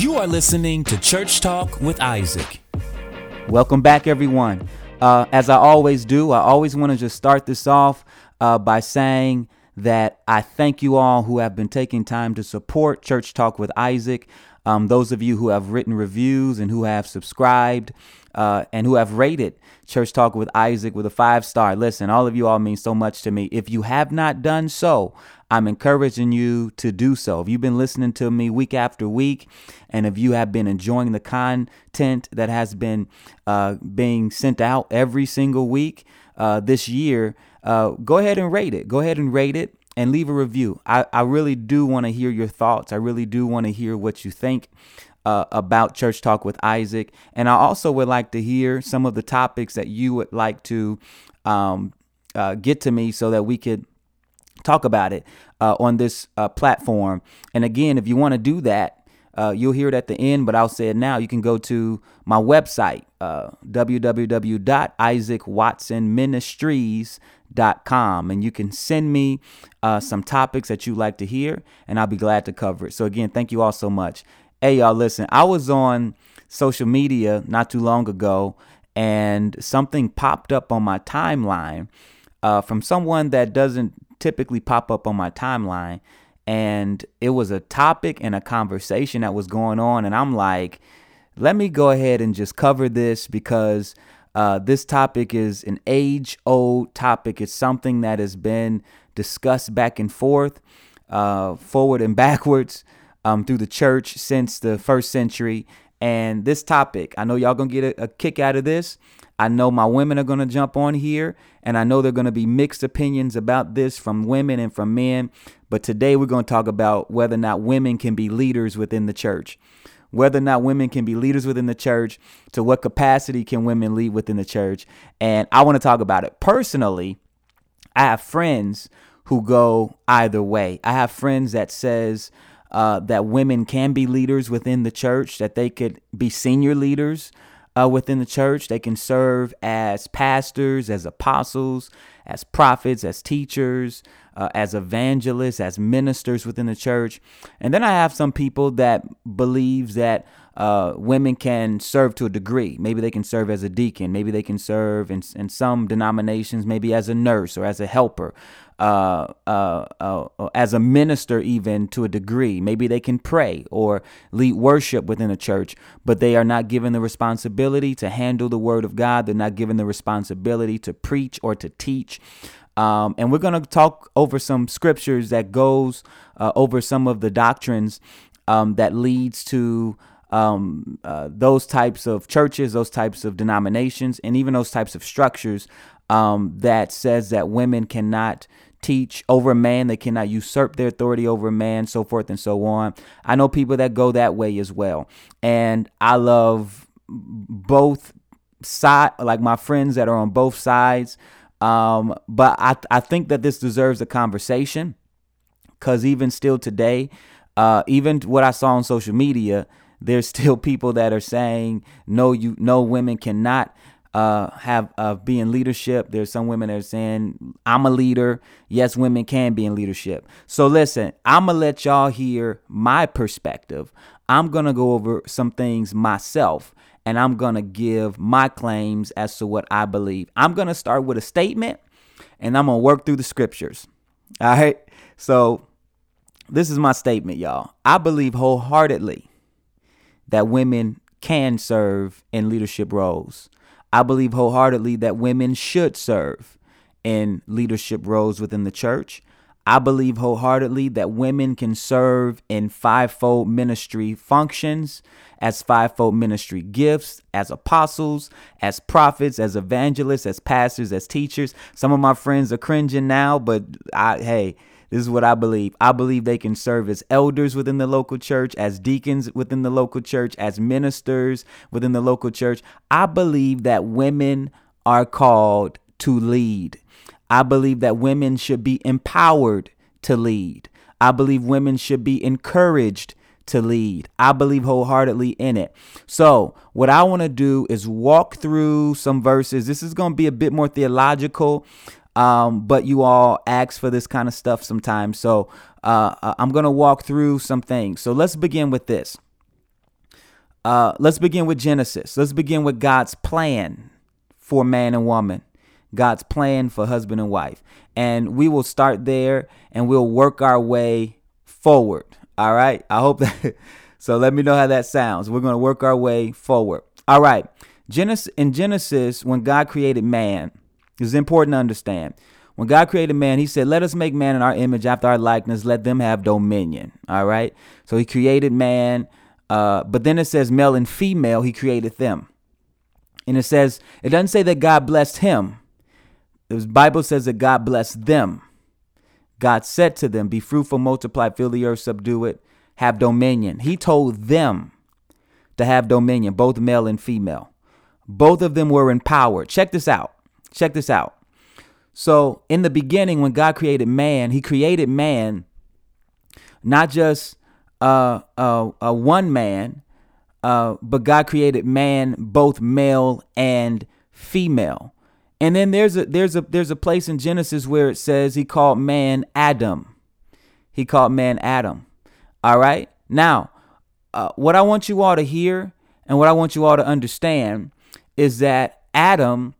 You are listening to Church Talk with Isaac. Welcome back, everyone. Uh, as I always do, I always want to just start this off uh, by saying that I thank you all who have been taking time to support Church Talk with Isaac. Um, those of you who have written reviews and who have subscribed uh, and who have rated Church Talk with Isaac with a five star. Listen, all of you all mean so much to me. If you have not done so, I'm encouraging you to do so. If you've been listening to me week after week, and if you have been enjoying the content that has been uh, being sent out every single week uh, this year, uh, go ahead and rate it. Go ahead and rate it and leave a review. I, I really do want to hear your thoughts. I really do want to hear what you think. Uh, about Church Talk with Isaac. And I also would like to hear some of the topics that you would like to um, uh, get to me so that we could talk about it uh, on this uh, platform. And again, if you want to do that, uh, you'll hear it at the end, but I'll say it now. You can go to my website, uh, www.isaacwatsonministries.com, and you can send me uh, some topics that you'd like to hear, and I'll be glad to cover it. So, again, thank you all so much. Hey, y'all, listen, I was on social media not too long ago, and something popped up on my timeline uh, from someone that doesn't typically pop up on my timeline. And it was a topic and a conversation that was going on. And I'm like, let me go ahead and just cover this because uh, this topic is an age old topic. It's something that has been discussed back and forth, uh, forward and backwards um, through the church since the first century. And this topic, I know y'all gonna get a, a kick out of this. I know my women are to jump on here, and I know they're to be mixed opinions about this from women and from men. But today we're to talk about whether or not women can be leaders within the church. Whether or not women can be leaders within the church, to what capacity can women lead within the church. And I want to talk about it. Personally, I have friends who go either way. I have friends that says uh, that women can be leaders within the church, that they could be senior leaders, uh, within the church. They can serve as pastors, as apostles, as prophets, as teachers, uh, as evangelists, as ministers within the church. And then I have some people that believes that uh, women can serve to a degree. Maybe they can serve as a deacon. Maybe they can serve in, in some denominations, maybe as a nurse or as a helper. Uh, uh, uh, as a minister, even to a degree. Maybe they can pray or lead worship within a church, but they are not given the responsibility to handle the word of God. They're not given the responsibility to preach or to teach. Um, and we're going to talk over some scriptures that goes uh, over some of the doctrines um, that leads to um, uh, those types of churches, those types of denominations, and even those types of structures um, that says that women cannot teach over man. They cannot usurp their authority over man, so forth and so on. I know people that go that way as well. And I love both side like my friends that are on both sides. Um, but I, I think that this deserves a conversation because even still today, uh, even what I saw on social media, there's still people that are saying no, you no women cannot uh, have uh, be in leadership. There's some women that are saying, I'm a leader. Yes, women can be in leadership. So listen, I'm to let y'all hear my perspective. I'm to go over some things myself and I'm going to give my claims as to what I believe. I'm going to start with a statement and I'm going to work through the scriptures. All right. So this is my statement, y'all. I believe wholeheartedly that women can serve in leadership roles. I believe wholeheartedly that women should serve in leadership roles within the church. I believe wholeheartedly that women can serve in fivefold ministry functions, as fivefold ministry gifts, as apostles, as prophets, as evangelists, as pastors, as teachers. Some of my friends are cringing now, but I, hey, this is what I believe. I believe they can serve as elders within the local church, as deacons within the local church, as ministers within the local church. I believe that women are called to lead. I believe that women should be empowered to lead. I believe women should be encouraged to lead. I believe wholeheartedly in it. So, what I want to do is walk through some verses. This is going to be a bit more theological um, but you all ask for this kind of stuff sometimes. So uh, uh I'm going to walk through some things. So let's begin with this. uh, let's begin with Genesis. Let's begin with God's plan for man and woman, God's plan for husband and wife. And we will start there and we'll work our way forward. All right. I hope that. So let me know how that sounds. We're going to work our way forward. All right. Genesis, in Genesis, when God created man, it's important to understand. When God created man, he said, Let us make man in our image after our likeness, let them have dominion. All right. So he created man, uh, but then it says male and female, he created them. And it says, it doesn't say that God blessed him. The Bible says that God blessed them. God said to them, Be fruitful, multiply, fill the earth, subdue it, have dominion. He told them to have dominion, both male and female. Both of them were empowered. Check this out. Check this out. So, in the beginning, when God created man, He created man not just uh, uh, uh, one man, uh, but God created man both male and female. And then there's a there's a there's a place in Genesis where it says He called man Adam. He called man Adam. All right. Now, uh, what I want you all to hear and what I want you all to understand is that Adam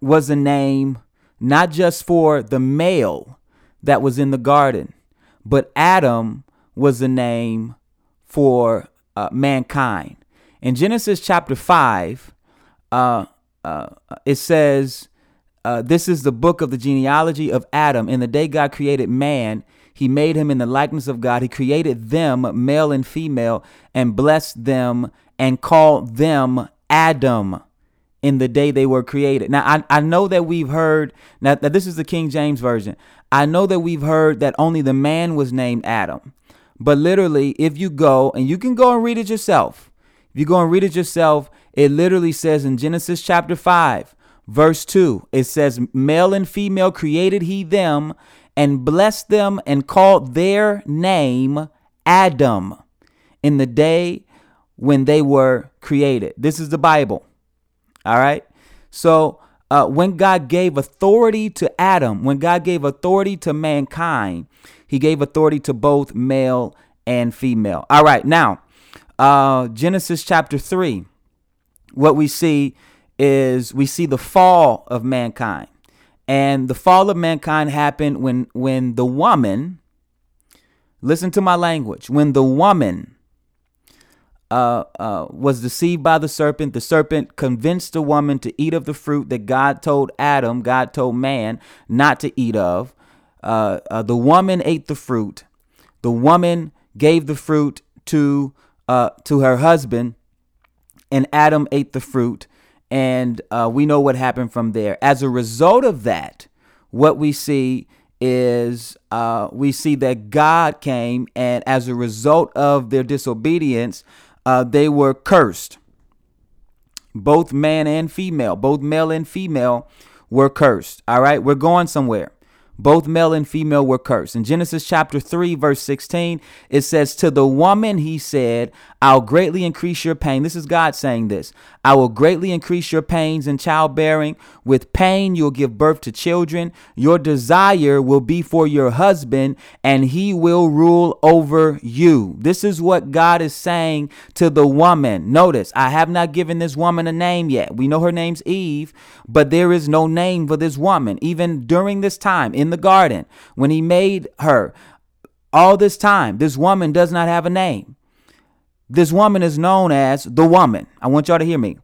was a name not just for the male that was in the garden, but Adam was a name for uh, mankind. In Genesis chapter 5, uh, uh, it says, uh, This is the book of the genealogy of Adam. In the day God created man, he made him in the likeness of God. He created them, male and female, and blessed them and called them Adam in the day they were created. Now, I, I know that we've heard, now that this is the King James Version. I know that we've heard that only the man was named Adam. But literally, if you go, and you can go and read it yourself, if you go and read it yourself, it literally says in Genesis chapter 5, verse 2, it says, Male and female created he them, and blessed them and called their name Adam in the day when they were created. This is the Bible. All right. So uh, when God gave authority to Adam, when God gave authority to mankind, he gave authority to both male and female. All right. Now, uh, Genesis chapter 3, what we see is we see the fall of mankind. And the fall of mankind happened when when the woman listen to my language, when the woman uh, uh, was deceived by the serpent. The serpent convinced the woman to eat of the fruit that God told Adam, God told man not to eat of. Uh, uh the woman ate the fruit. The woman gave the fruit to uh, to her husband, and Adam ate the fruit and uh, we know what happened from there. As a result of that, what we see is uh, we see that God came, and as a result of their disobedience, uh, they were cursed. Both man and female, both male and female were cursed. All right, we're going somewhere both male and female were cursed. In Genesis chapter 3, verse 16, it says, To the woman he said, I'll greatly increase your pain. This is God saying this. I will greatly increase your pains in childbearing. With pain, you'll give birth to children. Your desire will be for your husband, and he will rule over you. This is what God is saying to the woman. Notice, I have not given this woman a name yet. We know her name's Eve, but there is no name for this woman. Even during this time in the garden, when he made her, all this time, this woman does not have a name. This woman is known as the woman. I want y'all to hear me.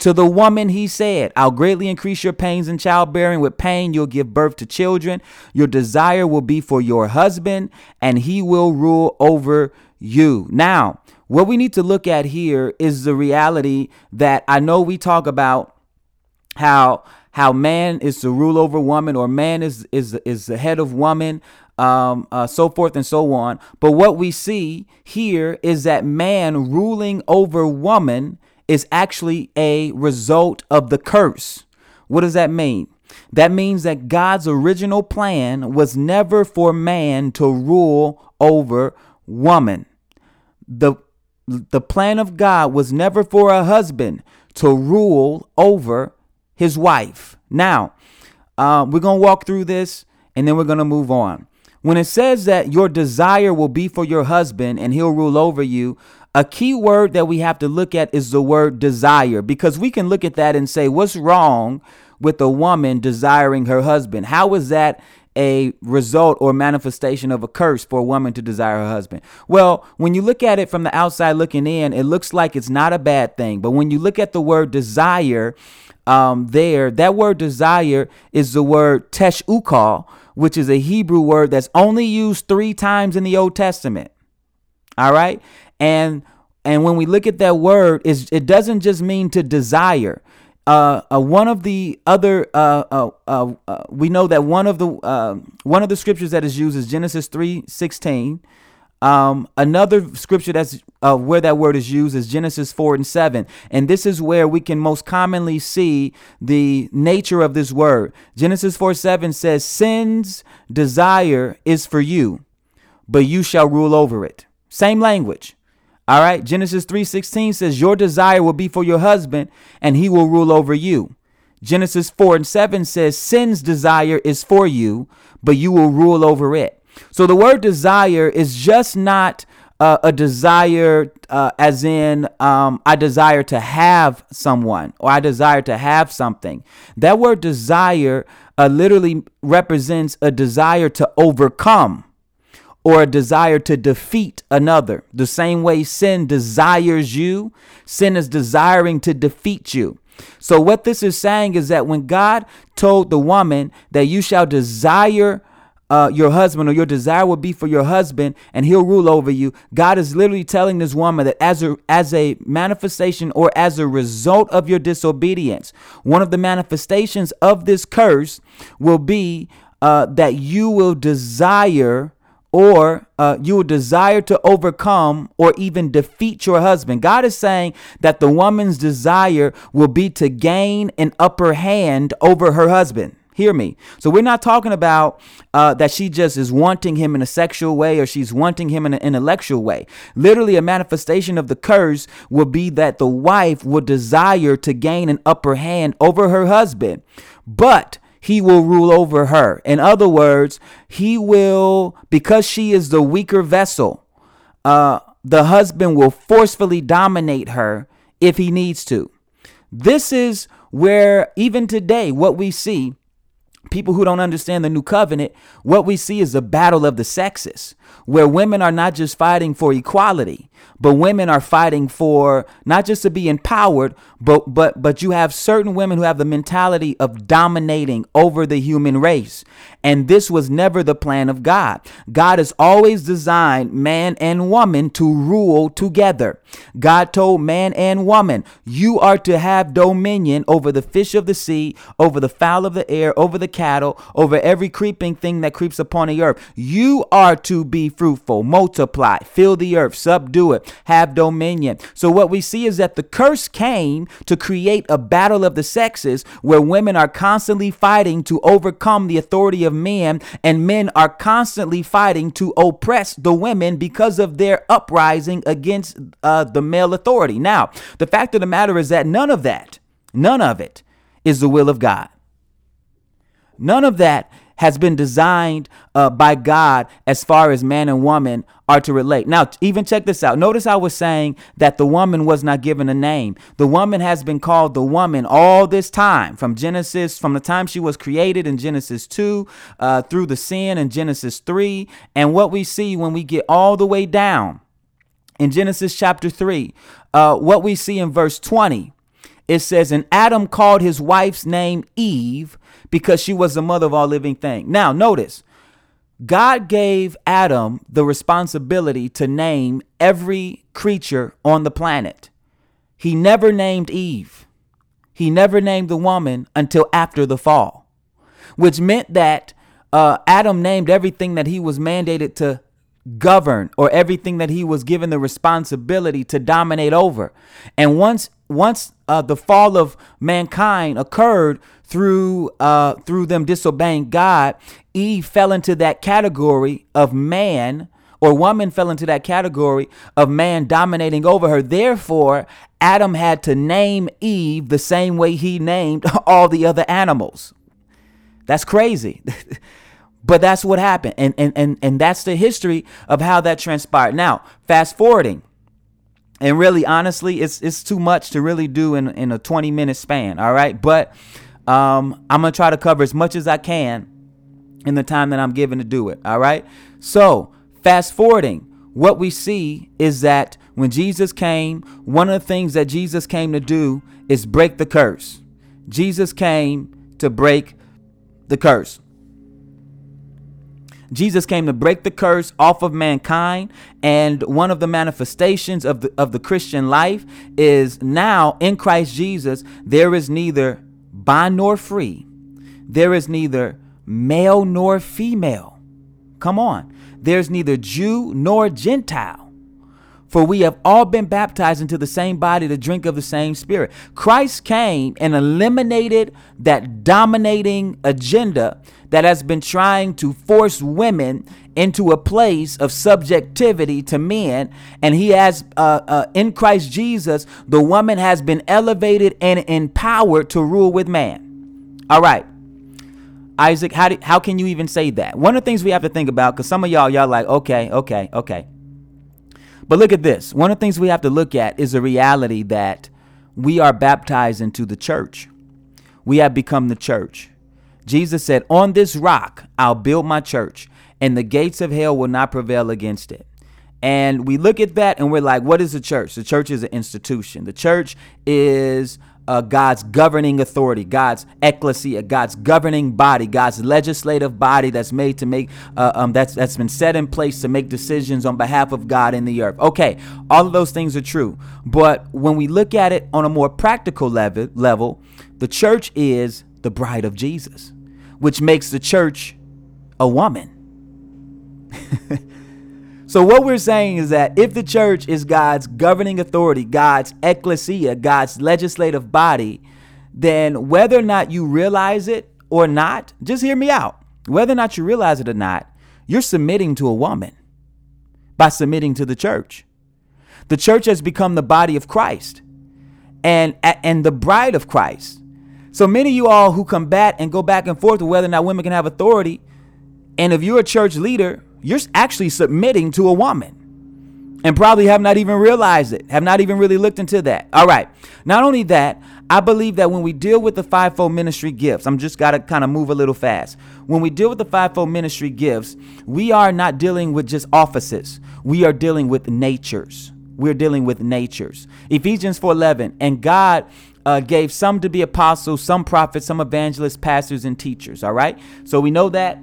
To the woman, he said, I'll greatly increase your pains in childbearing. With pain, you'll give birth to children. Your desire will be for your husband, and he will rule over you. Now, what we need to look at here is the reality that I know we talk about how how man is to rule over woman or man is is is the head of woman um, uh, so forth and so on. But what we see here is that man ruling over woman is actually a result of the curse. What does that mean? That means that God's original plan was never for man to rule over woman. The, the plan of God was never for a husband to rule over his wife. Now, uh, we're going to walk through this and then we're going to move on. When it says that your desire will be for your husband and he'll rule over you, a key word that we have to look at is the word desire because we can look at that and say, what's wrong with a woman desiring her husband? How is that a result or manifestation of a curse for a woman to desire her husband? Well, when you look at it from the outside looking in, it looks like it's not a bad thing. But when you look at the word desire, um, there, that word desire is the word teshuqah, which is a Hebrew word that's only used three times in the Old Testament. All right. And and when we look at that word, is it doesn't just mean to desire. Uh, uh, one of the other uh, uh, uh, uh we know that one of the one of the scriptures that is used is Genesis three sixteen. Um, another scripture that's uh, where that word is used is Genesis 4 and 7. And this is where we can most commonly see the nature of this word. Genesis 4 7 says, Sin's desire is for you, but you shall rule over it. Same language. All right. Genesis 3:16 says your desire will be for your husband and he will rule over you. Genesis 4 and 7 says sin's desire is for you, but you will rule over it. So the word desire is just not uh, a desire uh, as in um, I desire to have someone or I desire to have something. That word desire uh, literally represents a desire to overcome or a desire to defeat another. The same way sin desires you, sin is desiring to defeat you. So, what this is saying is that when God told the woman that you shall desire uh, your husband or your desire will be for your husband and he'll rule over you, God is literally telling this woman that as a, as a manifestation or as a result of your disobedience, one of the manifestations of this curse will be uh, that you will desire or uh, you will desire to overcome or even defeat your husband. God is saying that the woman's desire will be to gain an upper hand over her husband. Hear me. So we're not talking about uh, that she just is wanting him in a sexual way or she's wanting him in an intellectual way. Literally, a manifestation of the curse will be that the wife will desire to gain an upper hand over her husband. But he will rule over her. In other words, he will, because she is the weaker vessel, uh, the husband will forcefully dominate her if he needs to. This is where, even today, what we see people who don't understand the new covenant, what we see is the battle of the sexes, where women are not just fighting for equality, but women are fighting for not just to be empowered, but but but you have certain women who have the mentality of dominating over the human race. And this was never the plan of God. God has always designed man and woman to rule together. God told man and woman, you are to have dominion over the fish of the sea, over the fowl of the air, over the cattle, over every creeping thing that creeps upon the earth. You are to be fruitful, multiply, fill the earth, subdue it, have dominion. So what we see is that the curse came to create a battle of the sexes where women are constantly fighting to overcome the authority of men and men are constantly fighting to oppress the women because of their uprising against uh, the male authority. Now, the fact of the matter is that none of that, none of it is the will of God. None of that has been designed uh, by God as far as man and woman are to relate. Now, even check this out. Notice I was saying that the woman was not given a name. The woman has been called the woman all this time from Genesis, from the time she was created in Genesis 2 uh, through the sin in Genesis 3. And what we see when we get all the way down in Genesis chapter 3, uh, what we see in verse 20 it says, And Adam called his wife's name Eve because she was the mother of all living things. Now, notice, God gave Adam the responsibility to name every creature on the planet. He never named Eve. He never named the woman until after the fall, which meant that uh, Adam named everything that he was mandated to govern or everything that he was given the responsibility to dominate over. And once once uh, the fall of mankind occurred through uh, through them disobeying God, Eve fell into that category of man or woman fell into that category of man dominating over her. Therefore, Adam had to name Eve the same way he named all the other animals. That's crazy. but that's what happened. And, and, and, and that's the history of how that transpired. Now, fast forwarding And really, honestly, it's it's too much to really do in, in a 20 minute span. All right. But um, I'm to try to cover as much as I can in the time that I'm given to do it. All right. So, fast forwarding, what we see is that when Jesus came, one of the things that Jesus came to do is break the curse. Jesus came to break the curse. Jesus came to break the curse off of mankind. And one of the manifestations of the, of the Christian life is now in Christ Jesus, there is neither bond nor free, there is neither male nor female. Come on. There's neither Jew nor Gentile. For we have all been baptized into the same body to drink of the same spirit. Christ came and eliminated that dominating agenda that has been trying to force women into a place of subjectivity to men. And he has, uh, uh, in Christ Jesus, the woman has been elevated and empowered to rule with man. All right. Isaac, how, do, how can you even say that? One of the things we have to think about, because some of y'all, y'all like, okay, okay, okay. But look at this. One of the things we have to look at is the reality that we are baptized into the church. We have become the church. Jesus said, On this rock I'll build my church, and the gates of hell will not prevail against it. And we look at that and we're like, what is the church? The church is an institution. The church is uh, God's governing authority, God's ecclesia, God's governing body, God's legislative body that's made to make uh, um, that's that's been set in place to make decisions on behalf of God in the earth. Okay, all of those things are true, but when we look at it on a more practical level, level, the church is the bride of Jesus, which makes the church a woman. So, what we're saying is that if the church is God's governing authority, God's ecclesia, God's legislative body, then whether or not you realize it or not, just hear me out. Whether or not you realize it or not, you're submitting to a woman by submitting to the church. The church has become the body of Christ and, and the bride of Christ. So many of you all who combat and go back and forth with whether or not women can have authority, and if you're a church leader, you're actually submitting to a woman and probably have not even realized it, have not even really looked into that. All right. Not only that, I believe that when we deal with the fivefold ministry gifts, I'm just got to kind of move a little fast. When we deal with the fivefold ministry gifts, we are not dealing with just offices. We are dealing with natures. We're dealing with natures. Ephesians 4:11, and God uh, gave some to be apostles, some prophets, some evangelists, pastors, and teachers. All right. So we know that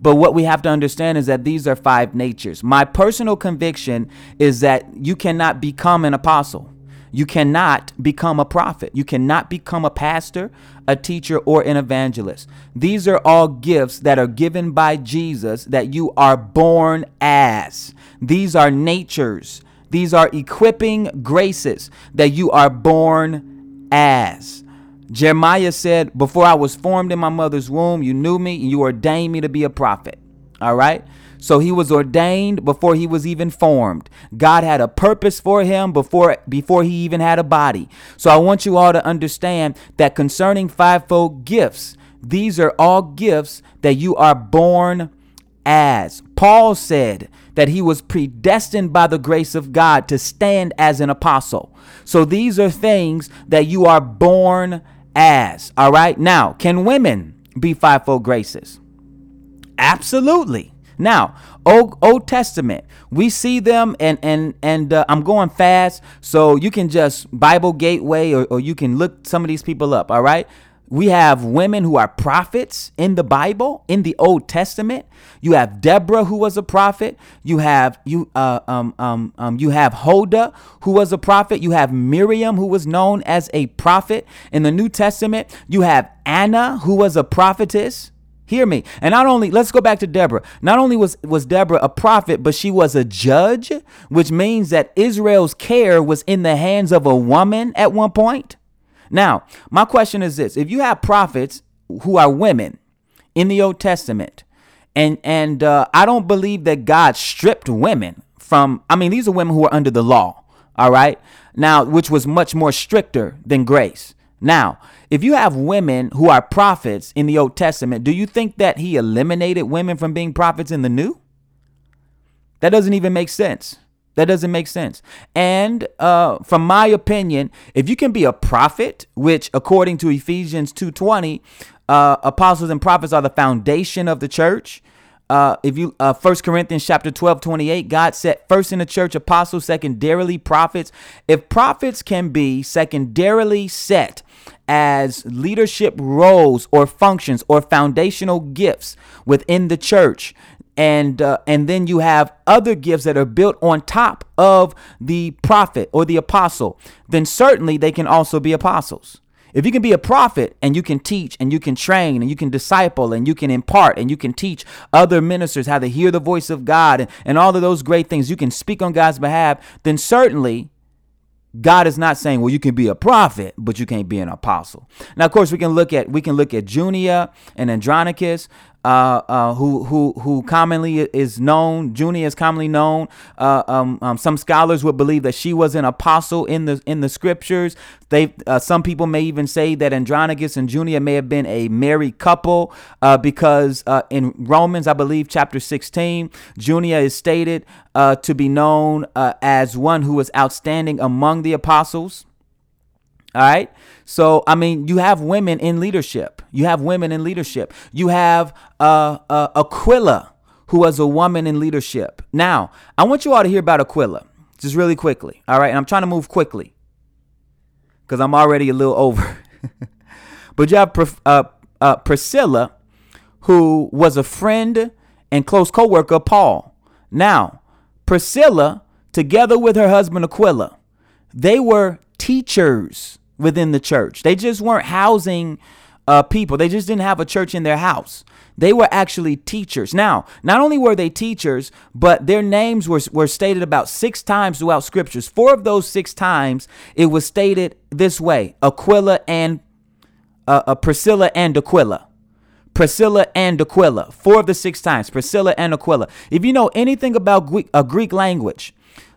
but what we have to understand is that these are five natures. My personal conviction is that you cannot become an apostle. You cannot become a prophet. You cannot become a pastor, a teacher, or an evangelist. These are all gifts that are given by Jesus that you are born as. These are natures. These are equipping graces that you are born as. Jeremiah said, Before I was formed in my mother's womb, you knew me and you ordained me to be a prophet. All right. So he was ordained before he was even formed. God had a purpose for him before before he even had a body. So I want you all to understand that concerning fivefold gifts, these are all gifts that you are born as. Paul said that he was predestined by the grace of God to stand as an apostle. So these are things that you are born as. All right. Now, can women be fivefold graces? Absolutely. Now, Old, Old Testament, we see them, and and and uh, I'm going fast, so you can just Bible Gateway, or, or you can look some of these people up. All right, we have women who are prophets in the Bible, in the Old Testament. You have Deborah, who was a prophet. You have you uh, um, um, um, you have Huldah, who was a prophet. You have Miriam, who was known as a prophet in the New Testament. You have Anna, who was a prophetess. Hear me. And not only, let's go back to Deborah. Not only was, was Deborah a prophet, but she was a judge, which means that Israel's care was in the hands of a woman at one point. Now, my question is this if you have prophets who are women in the Old Testament, and and uh, I don't believe that God stripped women from. I mean, these are women who are under the law. All right, now which was much more stricter than grace. Now, if you have women who are prophets in the Old Testament, do you think that He eliminated women from being prophets in the New? That doesn't even make sense. That doesn't make sense. And uh, from my opinion, if you can be a prophet, which according to Ephesians 2:20, uh, apostles and prophets are the foundation of the church. Uh, if you uh, 1 Corinthians chapter 12, 28, God set first in the church apostles, secondarily prophets. If prophets can be secondarily set as leadership roles or functions or foundational gifts within the church, and uh, and then you have other gifts that are built on top of the prophet or the apostle, then certainly they can also be apostles. If you can be a prophet and you can teach and you can train and you can disciple and you can impart and you can teach other ministers how to hear the voice of God and, and all of those great things, you can speak on God's behalf, then certainly God is not saying, well, you can be a prophet, but you can't be an apostle. Now, of course, we can look at we can look at Junia and Andronicus uh, uh, who who who commonly is known. Junia is commonly known. Uh, um, um, some scholars would believe that she was an apostle in the in the scriptures. They uh, some people may even say that Andronicus and Junia may have been a married couple uh, because uh, in Romans, I believe, chapter sixteen, Junia is stated to be known as one who was outstanding among the apostles. All right. So, I mean, you have women in leadership. You have women in leadership. You have uh, uh, Aquila, who was a woman in leadership. Now, I want you all to hear about Aquila just really quickly. All right. And I'm trying to move quickly because I'm already a little over. but you have uh, uh, Priscilla, who was a friend and close co worker of Paul. Now, Priscilla, together with her husband Aquila, they were teachers within the church. They just weren't housing uh, people. They just didn't have a church in their house. They were actually teachers. Now, not only were they teachers, but their names were, were stated about six times throughout scriptures. Four of those six times, it was stated this way Aquila and uh, uh, Priscilla and Aquila. Priscilla and Aquila. Four of the six times, Priscilla and Aquila. If you know anything about Greek, a Greek language,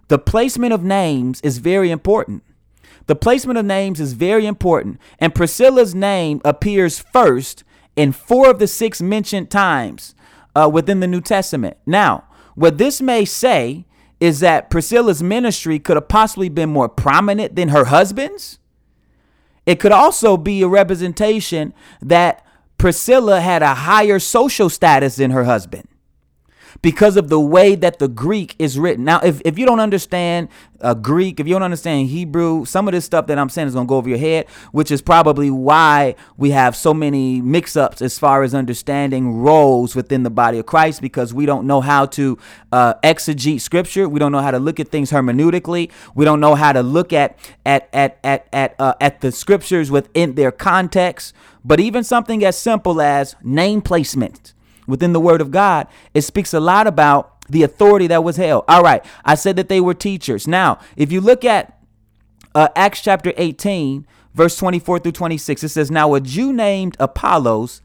the placement of names is very important. The placement of names is very important, and Priscilla's name appears first in four of the six mentioned times uh, within the New Testament. Now, what this may say is that Priscilla's ministry could have possibly been more prominent than her husband's. It could also be a representation that Priscilla had a higher social status than her husband because of the way that the Greek is written. Now, if, if you don't understand uh, Greek, if you don't understand Hebrew, some of this stuff that I'm saying is going to go over your head, which is probably why we have so many mix ups as far as understanding roles within the body of Christ because we don't know how to uh, exegete scripture. We don't know how to look at things hermeneutically. We don't know how to look at, at, at, at, at, uh, at the scriptures within their context. But even something as simple as name placement within the Word of God, it speaks a lot about the authority that was held. All right, I said that they were teachers. Now, if you look at uh, Acts chapter 18, verse 24 through 26, it says, Now a Jew named Apollos,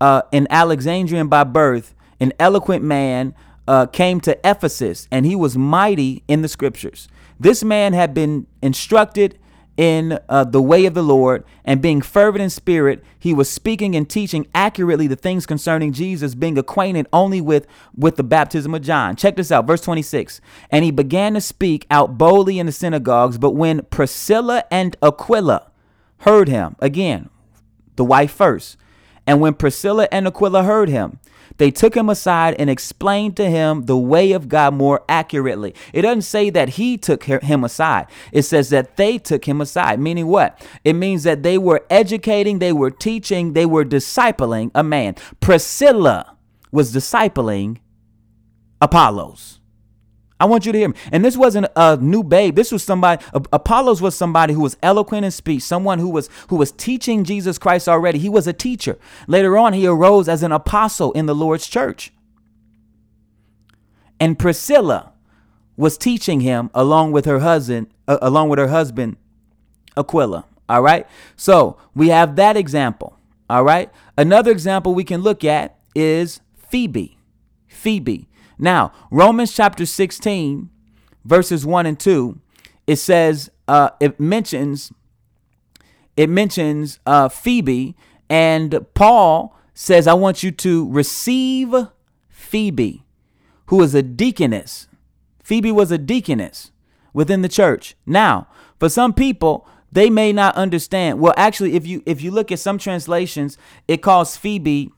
uh, an Alexandrian by birth, an eloquent man, uh, came to Ephesus, and he was mighty in the scriptures. This man had been instructed in uh, the way of the Lord and being fervent in spirit, he was speaking and teaching accurately the things concerning Jesus, being acquainted only with, with the baptism of John. Check this out, verse 26. And he began to speak out boldly in the synagogues, but when Priscilla and Aquila heard him, again, the wife first, and when Priscilla and Aquila heard him, they took him aside and explained to him the way of God more accurately. It doesn't say that he took him aside. It says that they took him aside, meaning what? It means that they were educating, they were teaching, they were discipling a man. Priscilla was discipling Apollos. I want you to hear me. And this wasn't a new babe. This was somebody. Apollos was somebody who was eloquent in speech, someone who was who was teaching Jesus Christ already. He was a teacher. Later on, he arose as an apostle in the Lord's church. And Priscilla was teaching him along with her husband, uh, along with her husband Aquila. All right. So we have that example. All right. Another example we can look at is Phoebe. Phoebe. Now, Romans chapter 16, verses 1 and 2, it says, uh, it mentions, it mentions uh, Phoebe, and Paul says, I want you to receive Phoebe, who is a deaconess. Phoebe was a deaconess within the church. Now, for some people, they may not understand. Well, actually, if you if you look at some translations, it calls Phoebe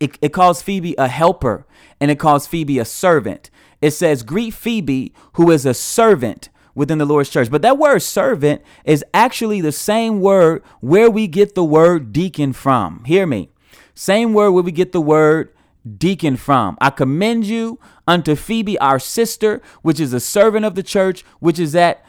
it, it calls Phoebe a helper and it calls Phoebe a servant. It says, Greet Phoebe, who is a servant within the Lord's church. But that word servant is actually the same word where we get the word deacon from. Hear me. Same word where we get the word deacon from. I commend you unto Phoebe, our sister, which is a servant of the church, which is at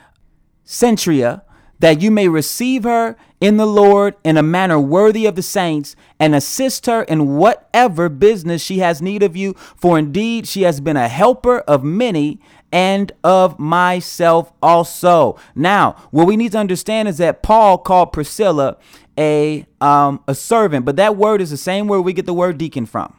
Cenchrea, that you may receive her in the Lord in a manner worthy of the saints and assist her in whatever business she has need of you. For indeed she has been a helper of many and of myself also. Now, what we need to understand is that Paul called Priscilla a um, a servant, but that word is the same word we get the word deacon from,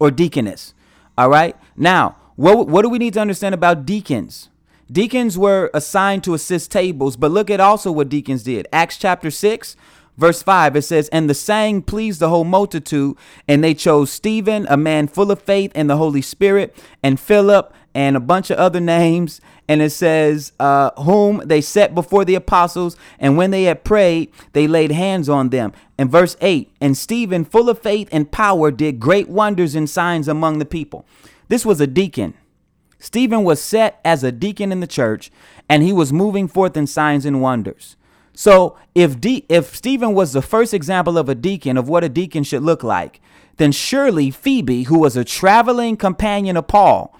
or deaconess. All right. Now, what what do we need to understand about deacons? Deacons were assigned to assist tables, but look at also what deacons did. Acts chapter 6, verse 5, it says, And the saying pleased the whole multitude, and they chose Stephen, a man full of faith and the Holy Spirit, and Philip, and a bunch of other names. And it says, uh, Whom they set before the apostles, and when they had prayed, they laid hands on them. And verse 8, And Stephen, full of faith and power, did great wonders and signs among the people. This was a deacon. Stephen was set as a deacon in the church and he was moving forth in signs and wonders. So if De- if Stephen was the first example of a deacon of what a deacon should look like, then surely Phoebe, who was a traveling companion of Paul,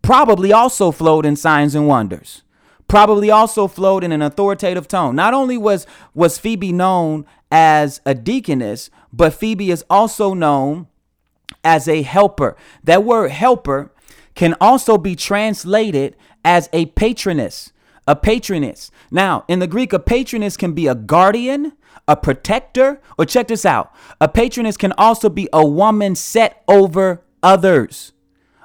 probably also flowed in signs and wonders. Probably also flowed in an authoritative tone. Not only was was Phoebe known as a deaconess, but Phoebe is also known as a helper. That word helper can also be translated as a patroness. A patroness. Now, in the Greek, a patroness can be a guardian, a protector, or check this out. A patroness can also be a woman set over others.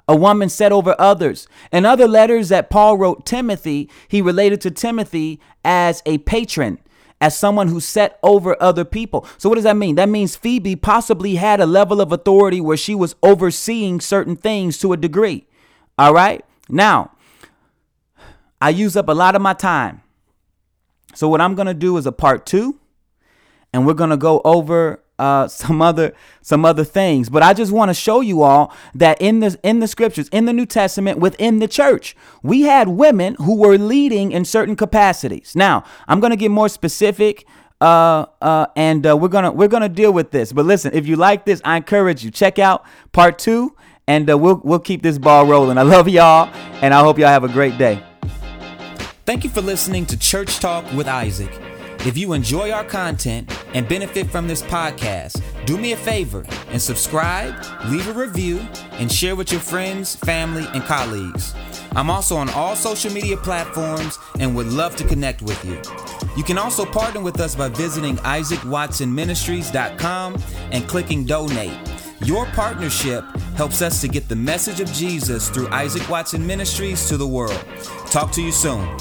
A woman set over others. In other letters that Paul wrote Timothy, he related to Timothy as a patron as someone who set over other people. So, what does that mean? That means Phoebe possibly had a level of authority where she was overseeing certain things to a degree. All right. Now, I use up a lot of my time. So what I'm gonna do is a part two, and we're gonna go over uh, some other some other things. But I just want to show you all that in the in the scriptures, in the New Testament, within the church, we had women who were leading in certain capacities. Now, I'm gonna get more specific. Uh, uh, and uh, we're gonna we're gonna deal with this. But listen, if you like this, I encourage you check out part two and uh, we'll we'll keep this ball rolling. I love y'all, and I hope y'all have a great day. Thank you for listening to Church Talk with Isaac. If you enjoy our content and benefit from this podcast, do me a favor and subscribe, leave a review, and share with your friends, family, and colleagues. I'm also on all social media platforms and would love to connect with you. You can also partner with us by visiting isaacwatsonministries.com and clicking donate. Your partnership helps us to get the message of Jesus through Isaac Watson Ministries to the world. Talk to you soon.